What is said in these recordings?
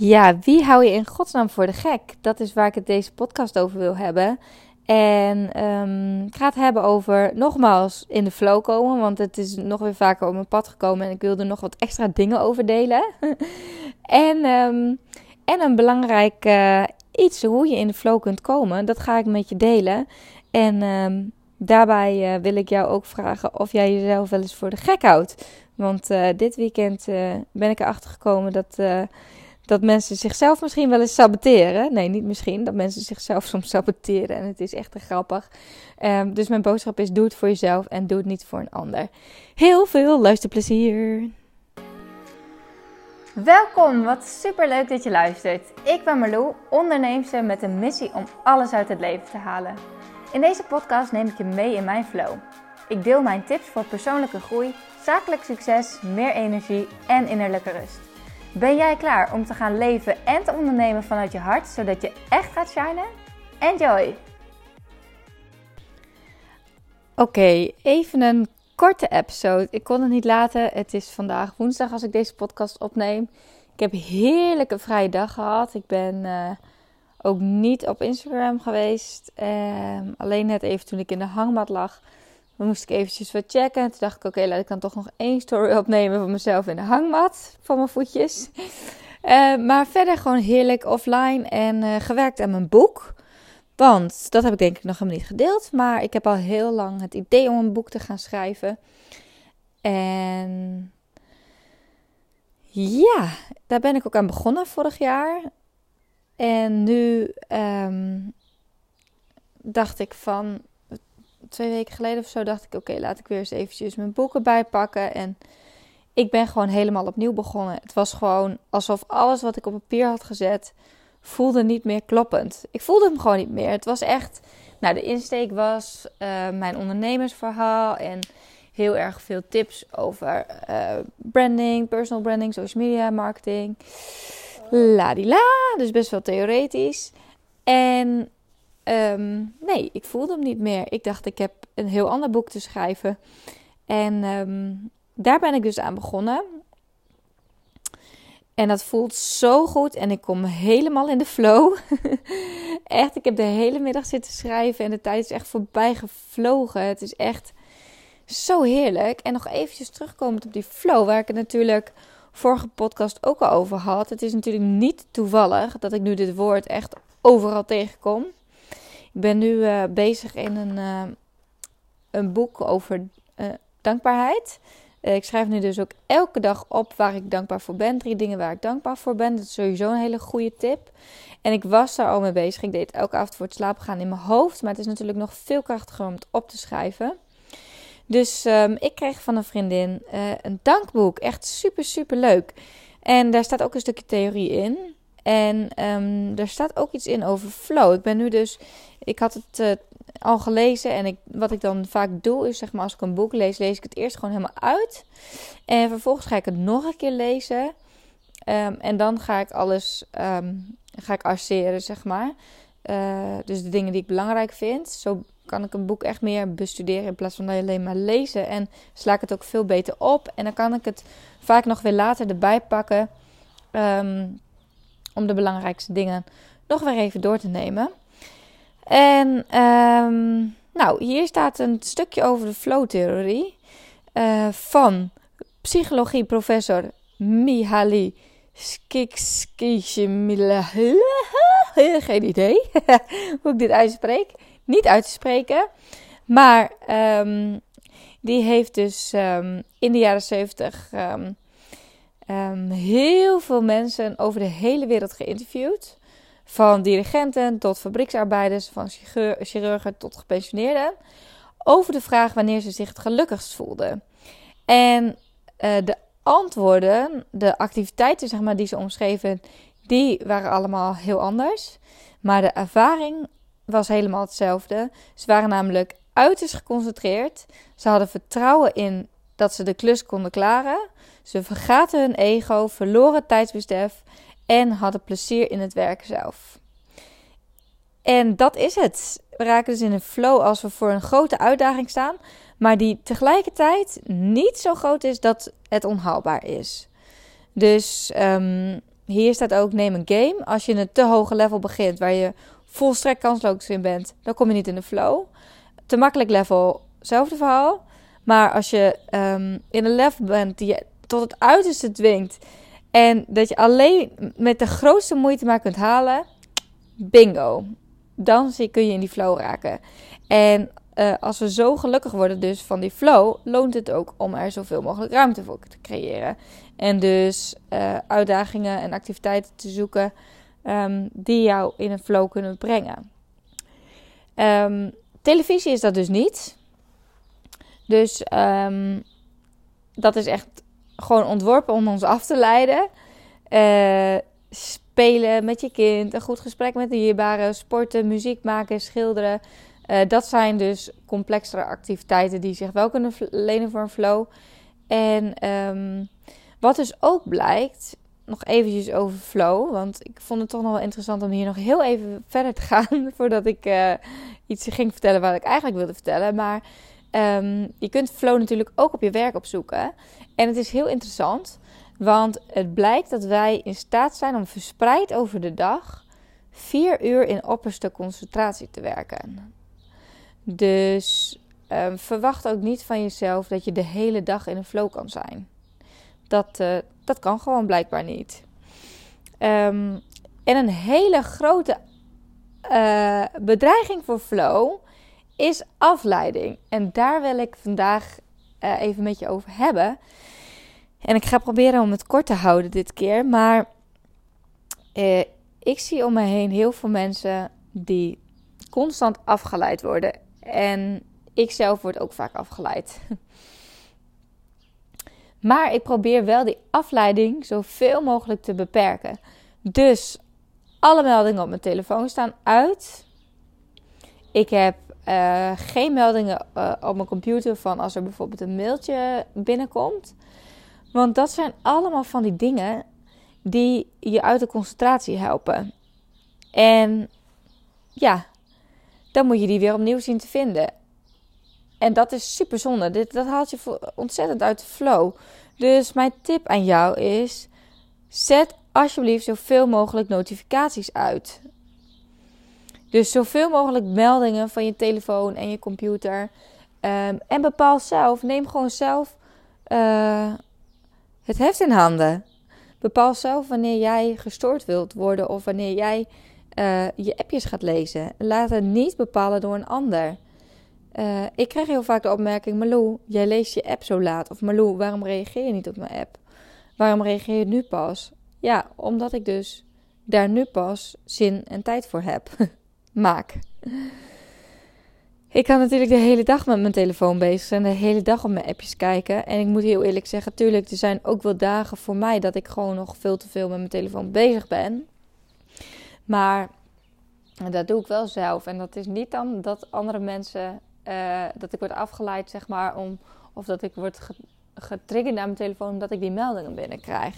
Ja, wie hou je in godsnaam voor de gek? Dat is waar ik het deze podcast over wil hebben. En um, ik ga het hebben over nogmaals in de flow komen, want het is nog weer vaker op mijn pad gekomen en ik wilde nog wat extra dingen over delen. en, um, en een belangrijk uh, iets, hoe je in de flow kunt komen, dat ga ik met je delen. En um, daarbij uh, wil ik jou ook vragen of jij jezelf wel eens voor de gek houdt. Want uh, dit weekend ben ik erachter gekomen dat dat mensen zichzelf misschien wel eens saboteren. Nee, niet misschien. Dat mensen zichzelf soms saboteren. En het is echt te grappig. Um, dus mijn boodschap is: doe het voor jezelf en doe het niet voor een ander. Heel veel luisterplezier. Welkom, wat super leuk dat je luistert. Ik ben Marlou, onderneemster met een missie om alles uit het leven te halen. In deze podcast neem ik je mee in mijn flow. Ik deel mijn tips voor persoonlijke groei, zakelijk succes, meer energie en innerlijke rust. Ben jij klaar om te gaan leven en te ondernemen vanuit je hart, zodat je echt gaat shinen? Enjoy! Oké, even een korte episode. Ik kon het niet laten. Het is vandaag woensdag als ik deze podcast opneem. Ik heb heerlijke een vrije dag gehad. Ik ben uh, ook niet op Instagram geweest. Uh, alleen net even toen ik in de hangmat lag. Dan moest ik eventjes wat checken. En toen dacht ik, oké, laat ik dan toch nog één story opnemen van mezelf in de hangmat. Van mijn voetjes. Uh, maar verder gewoon heerlijk offline en uh, gewerkt aan mijn boek. Want dat heb ik denk ik nog helemaal niet gedeeld. Maar ik heb al heel lang het idee om een boek te gaan schrijven. En ja, daar ben ik ook aan begonnen vorig jaar. En nu um, dacht ik van, twee weken geleden of zo dacht ik: oké, laat ik weer eens eventjes mijn boeken bijpakken. En ik ben gewoon helemaal opnieuw begonnen. Het was gewoon alsof alles wat ik op papier had gezet voelde niet meer kloppend. Ik voelde hem gewoon niet meer. Het was echt. Nou, de insteek was uh, mijn ondernemersverhaal en heel erg veel tips over uh, branding, personal branding, social media marketing. La di la, dus best wel theoretisch. En Um, nee, ik voelde hem niet meer. Ik dacht, ik heb een heel ander boek te schrijven. En um, daar ben ik dus aan begonnen. En dat voelt zo goed en ik kom helemaal in de flow. echt, ik heb de hele middag zitten schrijven en de tijd is echt voorbij gevlogen. Het is echt zo heerlijk. En nog eventjes terugkomend op die flow, waar ik het natuurlijk vorige podcast ook al over had. Het is natuurlijk niet toevallig dat ik nu dit woord echt overal tegenkom. Ik ben nu uh, bezig in een, uh, een boek over uh, dankbaarheid. ik schrijf nu dus ook elke dag op waar ik dankbaar voor ben. Drie dingen waar ik dankbaar voor ben. Dat is sowieso een hele goede tip. En ik was daar al mee bezig. Ik deed elke avond voor het slapen gaan in mijn hoofd. Maar het is natuurlijk nog veel krachtiger om het op te schrijven. Dus um, ik kreeg van een vriendin een dankboek. Echt super, super leuk. En daar staat ook een stukje theorie in. En um, er staat ook iets in over flow. Ik ben nu dus, ik had het uh, al gelezen en ik, wat ik dan vaak doe is zeg maar als ik een boek lees, lees ik het eerst gewoon helemaal uit. En vervolgens ga ik het nog een keer lezen. Um, en dan ga ik alles, um, ga ik arceren zeg maar. Uh, dus de dingen die ik belangrijk vind. Zo kan ik een boek echt meer bestuderen in plaats van alleen maar lezen. En sla ik het ook veel beter op. En dan kan ik het vaak nog weer later erbij pakken. Um, om de belangrijkste dingen nog weer even door te nemen. En um, nou, hier staat een stukje over de flow-theorie uh, van psychologie-professor Mihaly Csikszentmihalyi. Geen idee hoe ik dit uitspreek. Niet uit te spreken. Maar um, die heeft dus um, in de jaren 70 um, heel veel mensen over de hele wereld geïnterviewd. Van dirigenten tot fabrieksarbeiders, van chirurgen tot gepensioneerden. Over de vraag wanneer ze zich het gelukkigst voelden. En uh, de antwoorden, de activiteiten zeg maar, die ze omschreven, die waren allemaal heel anders. Maar de ervaring was helemaal hetzelfde. Ze waren namelijk uiterst geconcentreerd. Ze hadden vertrouwen in dat ze de klus konden klaren. Ze vergaten hun ego, verloren tijdsbesef en hadden plezier in het werk zelf. En dat is het. We raken dus in een flow als we voor een grote uitdaging staan, maar die tegelijkertijd niet zo groot is dat het onhaalbaar is. Dus um, hier staat ook: neem een game. Als je in een te hoge level begint, waar je volstrekt kansloos in bent, dan kom je niet in de flow. Te makkelijk level, hetzelfde verhaal. Maar als je um, in een level bent die je tot het uiterste dwingt. En dat je alleen met de grootste moeite maar kunt halen. Bingo. Dan kun je in die flow raken. En uh, als we zo gelukkig worden dus van die flow, loont het ook om er zoveel mogelijk ruimte voor te creëren. En dus uh, uitdagingen en activiteiten te zoeken um, die jou in een flow kunnen brengen. Um, televisie is dat dus niet. Dus um, dat is echt gewoon ontworpen om ons af te leiden. Uh, spelen met je kind, een goed gesprek met de dierbaren, sporten, muziek maken, schilderen. Uh, dat zijn dus complexere activiteiten die zich wel kunnen lenen voor een flow. En um, wat dus ook blijkt, nog eventjes over flow, want ik vond het toch nog wel interessant om hier nog heel even verder te gaan voordat ik uh, iets ging vertellen wat ik eigenlijk wilde vertellen. Maar um, je kunt flow natuurlijk ook op je werk opzoeken. En het is heel interessant, want het blijkt dat wij in staat zijn om verspreid over de dag vier uur in opperste concentratie te werken. Dus um, verwacht ook niet van jezelf dat je de hele dag in een flow kan zijn. Dat, uh, dat kan gewoon blijkbaar niet. Um, en een hele grote uh, bedreiging voor flow is afleiding. En daar wil ik vandaag uh, even met je over hebben. En ik ga proberen om het kort te houden dit keer. Maar uh, ik zie om me heen heel veel mensen die constant afgeleid worden. En ik zelf word ook vaak afgeleid. Maar ik probeer wel die afleiding zoveel mogelijk te beperken. Dus alle meldingen op mijn telefoon staan uit. Ik heb uh, geen meldingen uh, op mijn computer van als er bijvoorbeeld een mailtje binnenkomt. Want dat zijn allemaal van die dingen die je uit de concentratie helpen. En ja, dan moet je die weer opnieuw zien te vinden. En dat is super zonde. Dit, dat haalt je ontzettend uit de flow. Dus mijn tip aan jou is: zet alsjeblieft zoveel mogelijk notificaties uit. Dus zoveel mogelijk meldingen van je telefoon en je computer. Um, en bepaal zelf, neem gewoon zelf uh, het heft in handen. Bepaal zelf wanneer jij gestoord wilt worden of wanneer jij uh, je appjes gaat lezen. Laat het niet bepalen door een ander. Uh, ik krijg heel vaak de opmerking: Malou, jij leest je app zo laat. Of Malou, waarom reageer je niet op mijn app? Waarom reageer je nu pas? Ja, omdat ik dus daar nu pas zin en tijd voor heb. Maak. Ik kan natuurlijk de hele dag met mijn telefoon bezig zijn, de hele dag op mijn appjes kijken. En ik moet heel eerlijk zeggen, tuurlijk, er zijn ook wel dagen voor mij dat ik gewoon nog veel te veel met mijn telefoon bezig ben. Maar dat doe ik wel zelf. En dat is niet dan dat andere mensen, uh, dat ik word afgeleid, zeg maar, om, of dat ik word getriggerd naar mijn telefoon omdat ik die meldingen binnenkrijg.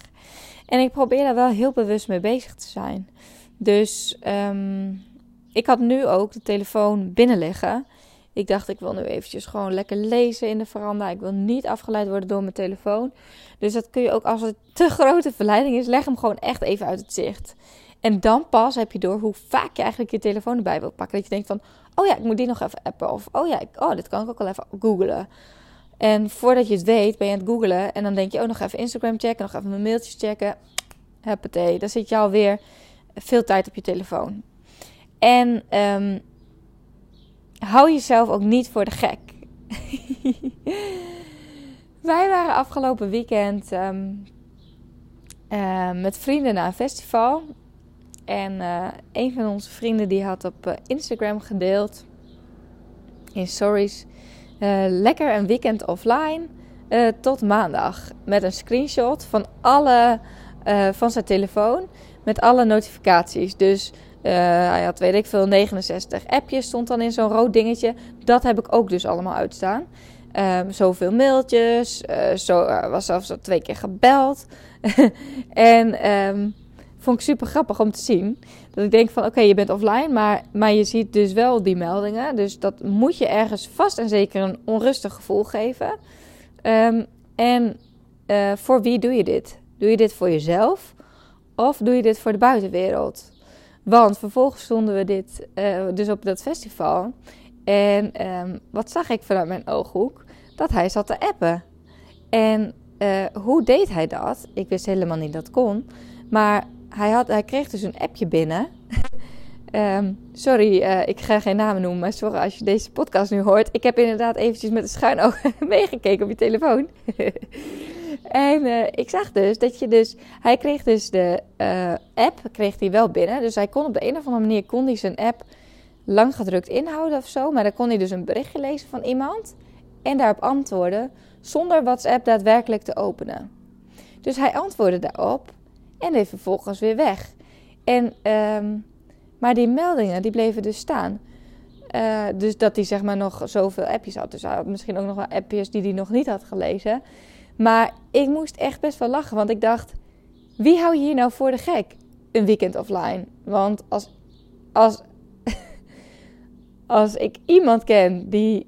En ik probeer daar wel heel bewust mee bezig te zijn. Dus um, ik had nu ook de telefoon binnen liggen. Ik dacht, ik wil nu eventjes gewoon lekker lezen in de veranda. Ik wil niet afgeleid worden door mijn telefoon. Dus dat kun je ook als het te grote verleiding is, leg hem gewoon echt even uit het zicht. En dan pas heb je door hoe vaak je eigenlijk je telefoon erbij wilt pakken. Dat je denkt van, oh ja, ik moet die nog even appen. Of, oh ja, oh, dit kan ik ook wel even googlen. En voordat je het weet, ben je aan het googlen. En dan denk je, oh, nog even Instagram checken, nog even mijn mailtjes checken. Huppatee, dan zit je alweer veel tijd op je telefoon. En um, hou jezelf ook niet voor de gek. Wij waren afgelopen weekend um, uh, met vrienden naar een festival. En uh, een van onze vrienden die had op uh, Instagram gedeeld in stories lekker een weekend offline tot maandag met een screenshot van alle van zijn telefoon met alle notificaties. Dus uh, hij had, weet ik veel, 69 appjes stond dan in zo'n rood dingetje. Dat heb ik ook dus allemaal uitstaan. Um, zoveel mailtjes. Uh, zo was zelfs al twee keer gebeld. en um, vond ik super grappig om te zien. Dat ik denk van, oké, je bent offline, maar, maar je ziet dus wel die meldingen. Dus dat moet je ergens vast en zeker een onrustig gevoel geven. Um, en voor wie doe je dit? Doe je dit voor jezelf? Of doe je dit voor de buitenwereld? Want vervolgens stonden we dit uh, dus op dat festival. En um, wat zag ik vanuit mijn ooghoek? Dat hij zat te appen. En uh, hoe deed hij dat? Ik wist helemaal niet dat kon. Maar hij, had, hij kreeg dus een appje binnen. um, sorry, uh, ik ga geen namen noemen, maar sorry als je deze podcast nu hoort. Ik heb inderdaad eventjes met een schuin oog meegekeken op je telefoon. en uh, ik zag dus dat je dus... Hij kreeg dus de uh, app kreeg hij wel binnen. Dus hij kon op de een of andere manier kon hij zijn app lang gedrukt inhouden of zo. Maar dan kon hij dus een berichtje lezen van iemand. En daarop antwoorden zonder WhatsApp daadwerkelijk te openen. Dus hij antwoordde daarop en deed vervolgens weer weg. En, um, maar die meldingen die bleven dus staan. Uh, dus dat hij zeg maar nog zoveel appjes had. Dus had misschien ook nog wel appjes die hij nog niet had gelezen. Maar ik moest echt best wel lachen, want ik dacht: wie hou je hier nou voor de gek? Een weekend offline. Want als, als, als ik iemand ken die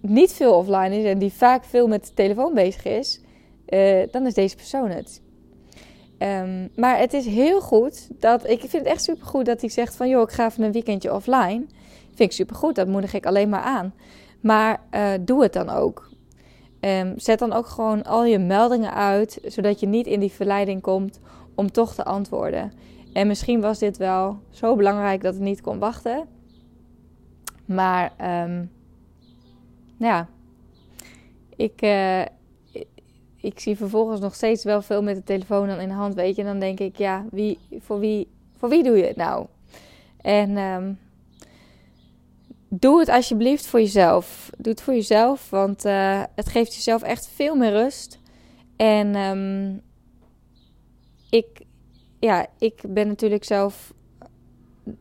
niet veel offline is en die vaak veel met de telefoon bezig is, uh, dan is deze persoon het. Um, maar het is heel goed dat ik vind het echt super goed dat hij zegt van joh, ik ga even een weekendje offline. Vind ik super goed, dat moedig ik alleen maar aan. Maar uh, doe het dan ook. Um, zet dan ook gewoon al je meldingen uit, zodat je niet in die verleiding komt om toch te antwoorden. En misschien was dit wel zo belangrijk dat het niet kon wachten. Maar um, ja, ik, uh, ik zie vervolgens nog steeds wel veel met de telefoon dan in de hand, weet je. En dan denk ik, ja, wie, voor, wie, voor wie doe je het nou? En um, doe het alsjeblieft voor jezelf. Doe het voor jezelf, want uh, het geeft jezelf echt veel meer rust. En um, ik, ja, ik ben natuurlijk zelf,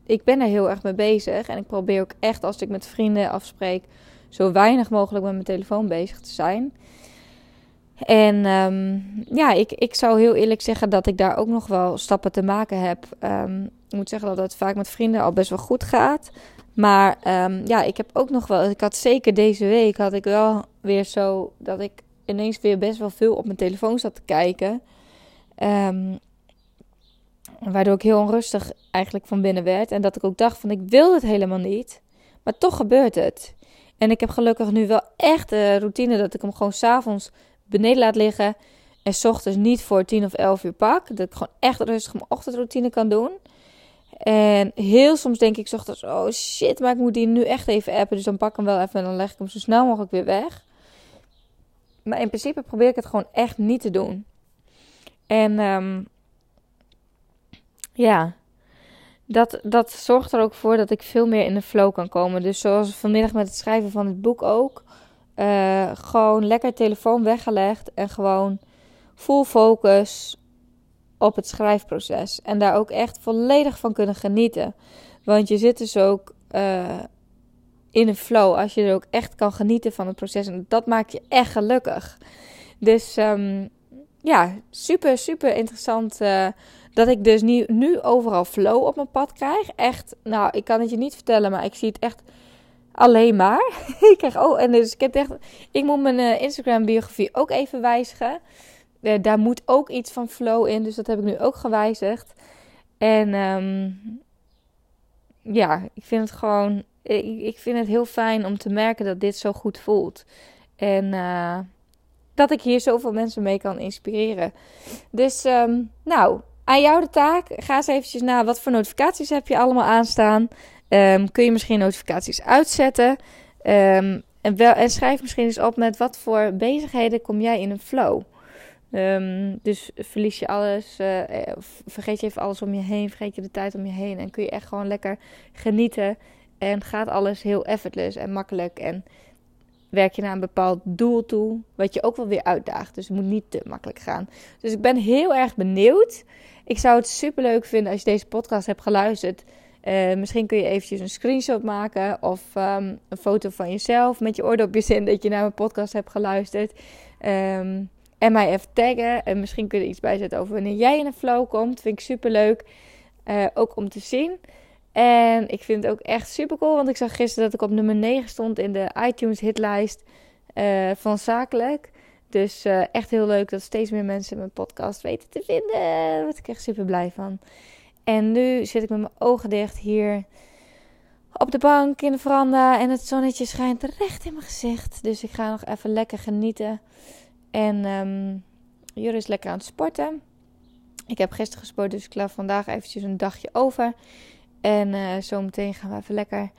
ik ben er heel erg mee bezig. En ik probeer ook echt, als ik met vrienden afspreek, zo weinig mogelijk met mijn telefoon bezig te zijn. En um, ja, ik, ik zou heel eerlijk zeggen dat ik daar ook nog wel stappen te maken heb. Um, ik moet zeggen dat het vaak met vrienden al best wel goed gaat. Maar um, ja, ik heb ook nog wel. Ik had zeker deze week had ik wel weer zo dat ik ineens weer best wel veel op mijn telefoon zat te kijken. waardoor ik heel onrustig eigenlijk van binnen werd. En dat ik ook dacht van ik wil het helemaal niet. Maar toch gebeurt het. En ik heb gelukkig nu wel echt de routine dat ik hem gewoon s'avonds beneden laat liggen. En s ochtends niet voor 10 of 11 uur pak. Dat ik gewoon echt rustig mijn ochtendroutine kan doen. En heel soms denk ik ochtends, oh shit, maar ik moet die nu echt even appen. Dus dan pak ik hem wel even en dan leg ik hem zo snel mogelijk weer weg. Maar in principe probeer ik het gewoon echt niet te doen. En um, ja, dat, dat zorgt er ook voor dat ik veel meer in de flow kan komen. Dus zoals vanmiddag met het schrijven van het boek ook. Uh, gewoon lekker telefoon weggelegd en gewoon full focus op het schrijfproces. En daar ook echt volledig van kunnen genieten. Want je zit dus ook uh, in een flow als je er ook echt kan genieten van het proces. En dat maakt je echt gelukkig. Dus um, ja, super, super interessant. Uh, dat ik dus nu, nu overal flow op mijn pad krijg. Echt, nou, ik kan het je niet vertellen, maar ik zie het echt alleen maar. ik krijg, oh, en dus ik heb echt, ik moet mijn uh, Instagram biografie ook even wijzigen. Uh, daar moet ook iets van flow in, dus dat heb ik nu ook gewijzigd. En um, ja, ik vind het gewoon, ik, ik, vind het heel fijn om te merken dat dit zo goed voelt. En uh, dat ik hier zoveel mensen mee kan inspireren. Dus, um, nou, aan jou de taak. Ga eens eventjes na wat voor notificaties heb je allemaal aanstaan. Um, kun je misschien notificaties uitzetten. En, wel, en schrijf misschien eens op met wat voor bezigheden kom jij in een flow. Um, dus verlies je alles, uh, vergeet je even alles om je heen, vergeet je de tijd om je heen. En kun je echt gewoon lekker genieten. En gaat alles heel effortless en makkelijk. En werk je naar een bepaald doel toe, wat je ook wel weer uitdaagt. Dus het moet niet te makkelijk gaan. Dus ik ben heel erg benieuwd. Ik zou het super leuk vinden als je deze podcast hebt geluisterd. Uh, misschien kun je eventjes een screenshot maken of um, een foto van jezelf met je oordopjes in dat je naar mijn podcast hebt geluisterd. Um, en mij even taggen. En misschien kun je iets bij zetten over wanneer jij in een flow komt. Vind ik super leuk. Uh, ook om te zien. En ik vind het ook echt super cool, want ik zag gisteren dat ik op nummer 9 stond in de iTunes hitlijst uh, van Zakelijk. Dus uh, echt heel leuk dat steeds meer mensen mijn podcast weten te vinden. Daar word ik echt super blij van. En nu zit ik met mijn ogen dicht hier op de bank in de veranda. En het zonnetje schijnt recht in mijn gezicht. Dus ik ga nog even lekker genieten. En um, is lekker aan het sporten. Ik heb gisteren gesport, dus ik laat vandaag eventjes een dagje over. En uh, zometeen gaan we even lekker,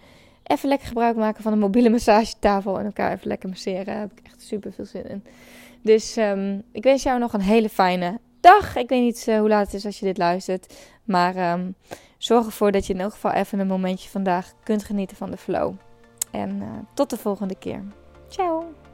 even lekker gebruik maken van een mobiele massagetafel. En elkaar even lekker masseren. Daar heb ik echt super veel zin in. Dus um, ik wens jou nog een hele fijne dag. Ik weet niet uh, hoe laat het is als je dit luistert. Maar um, zorg ervoor dat je in elk geval even een momentje vandaag kunt genieten van de flow. En uh, tot de volgende keer. Ciao!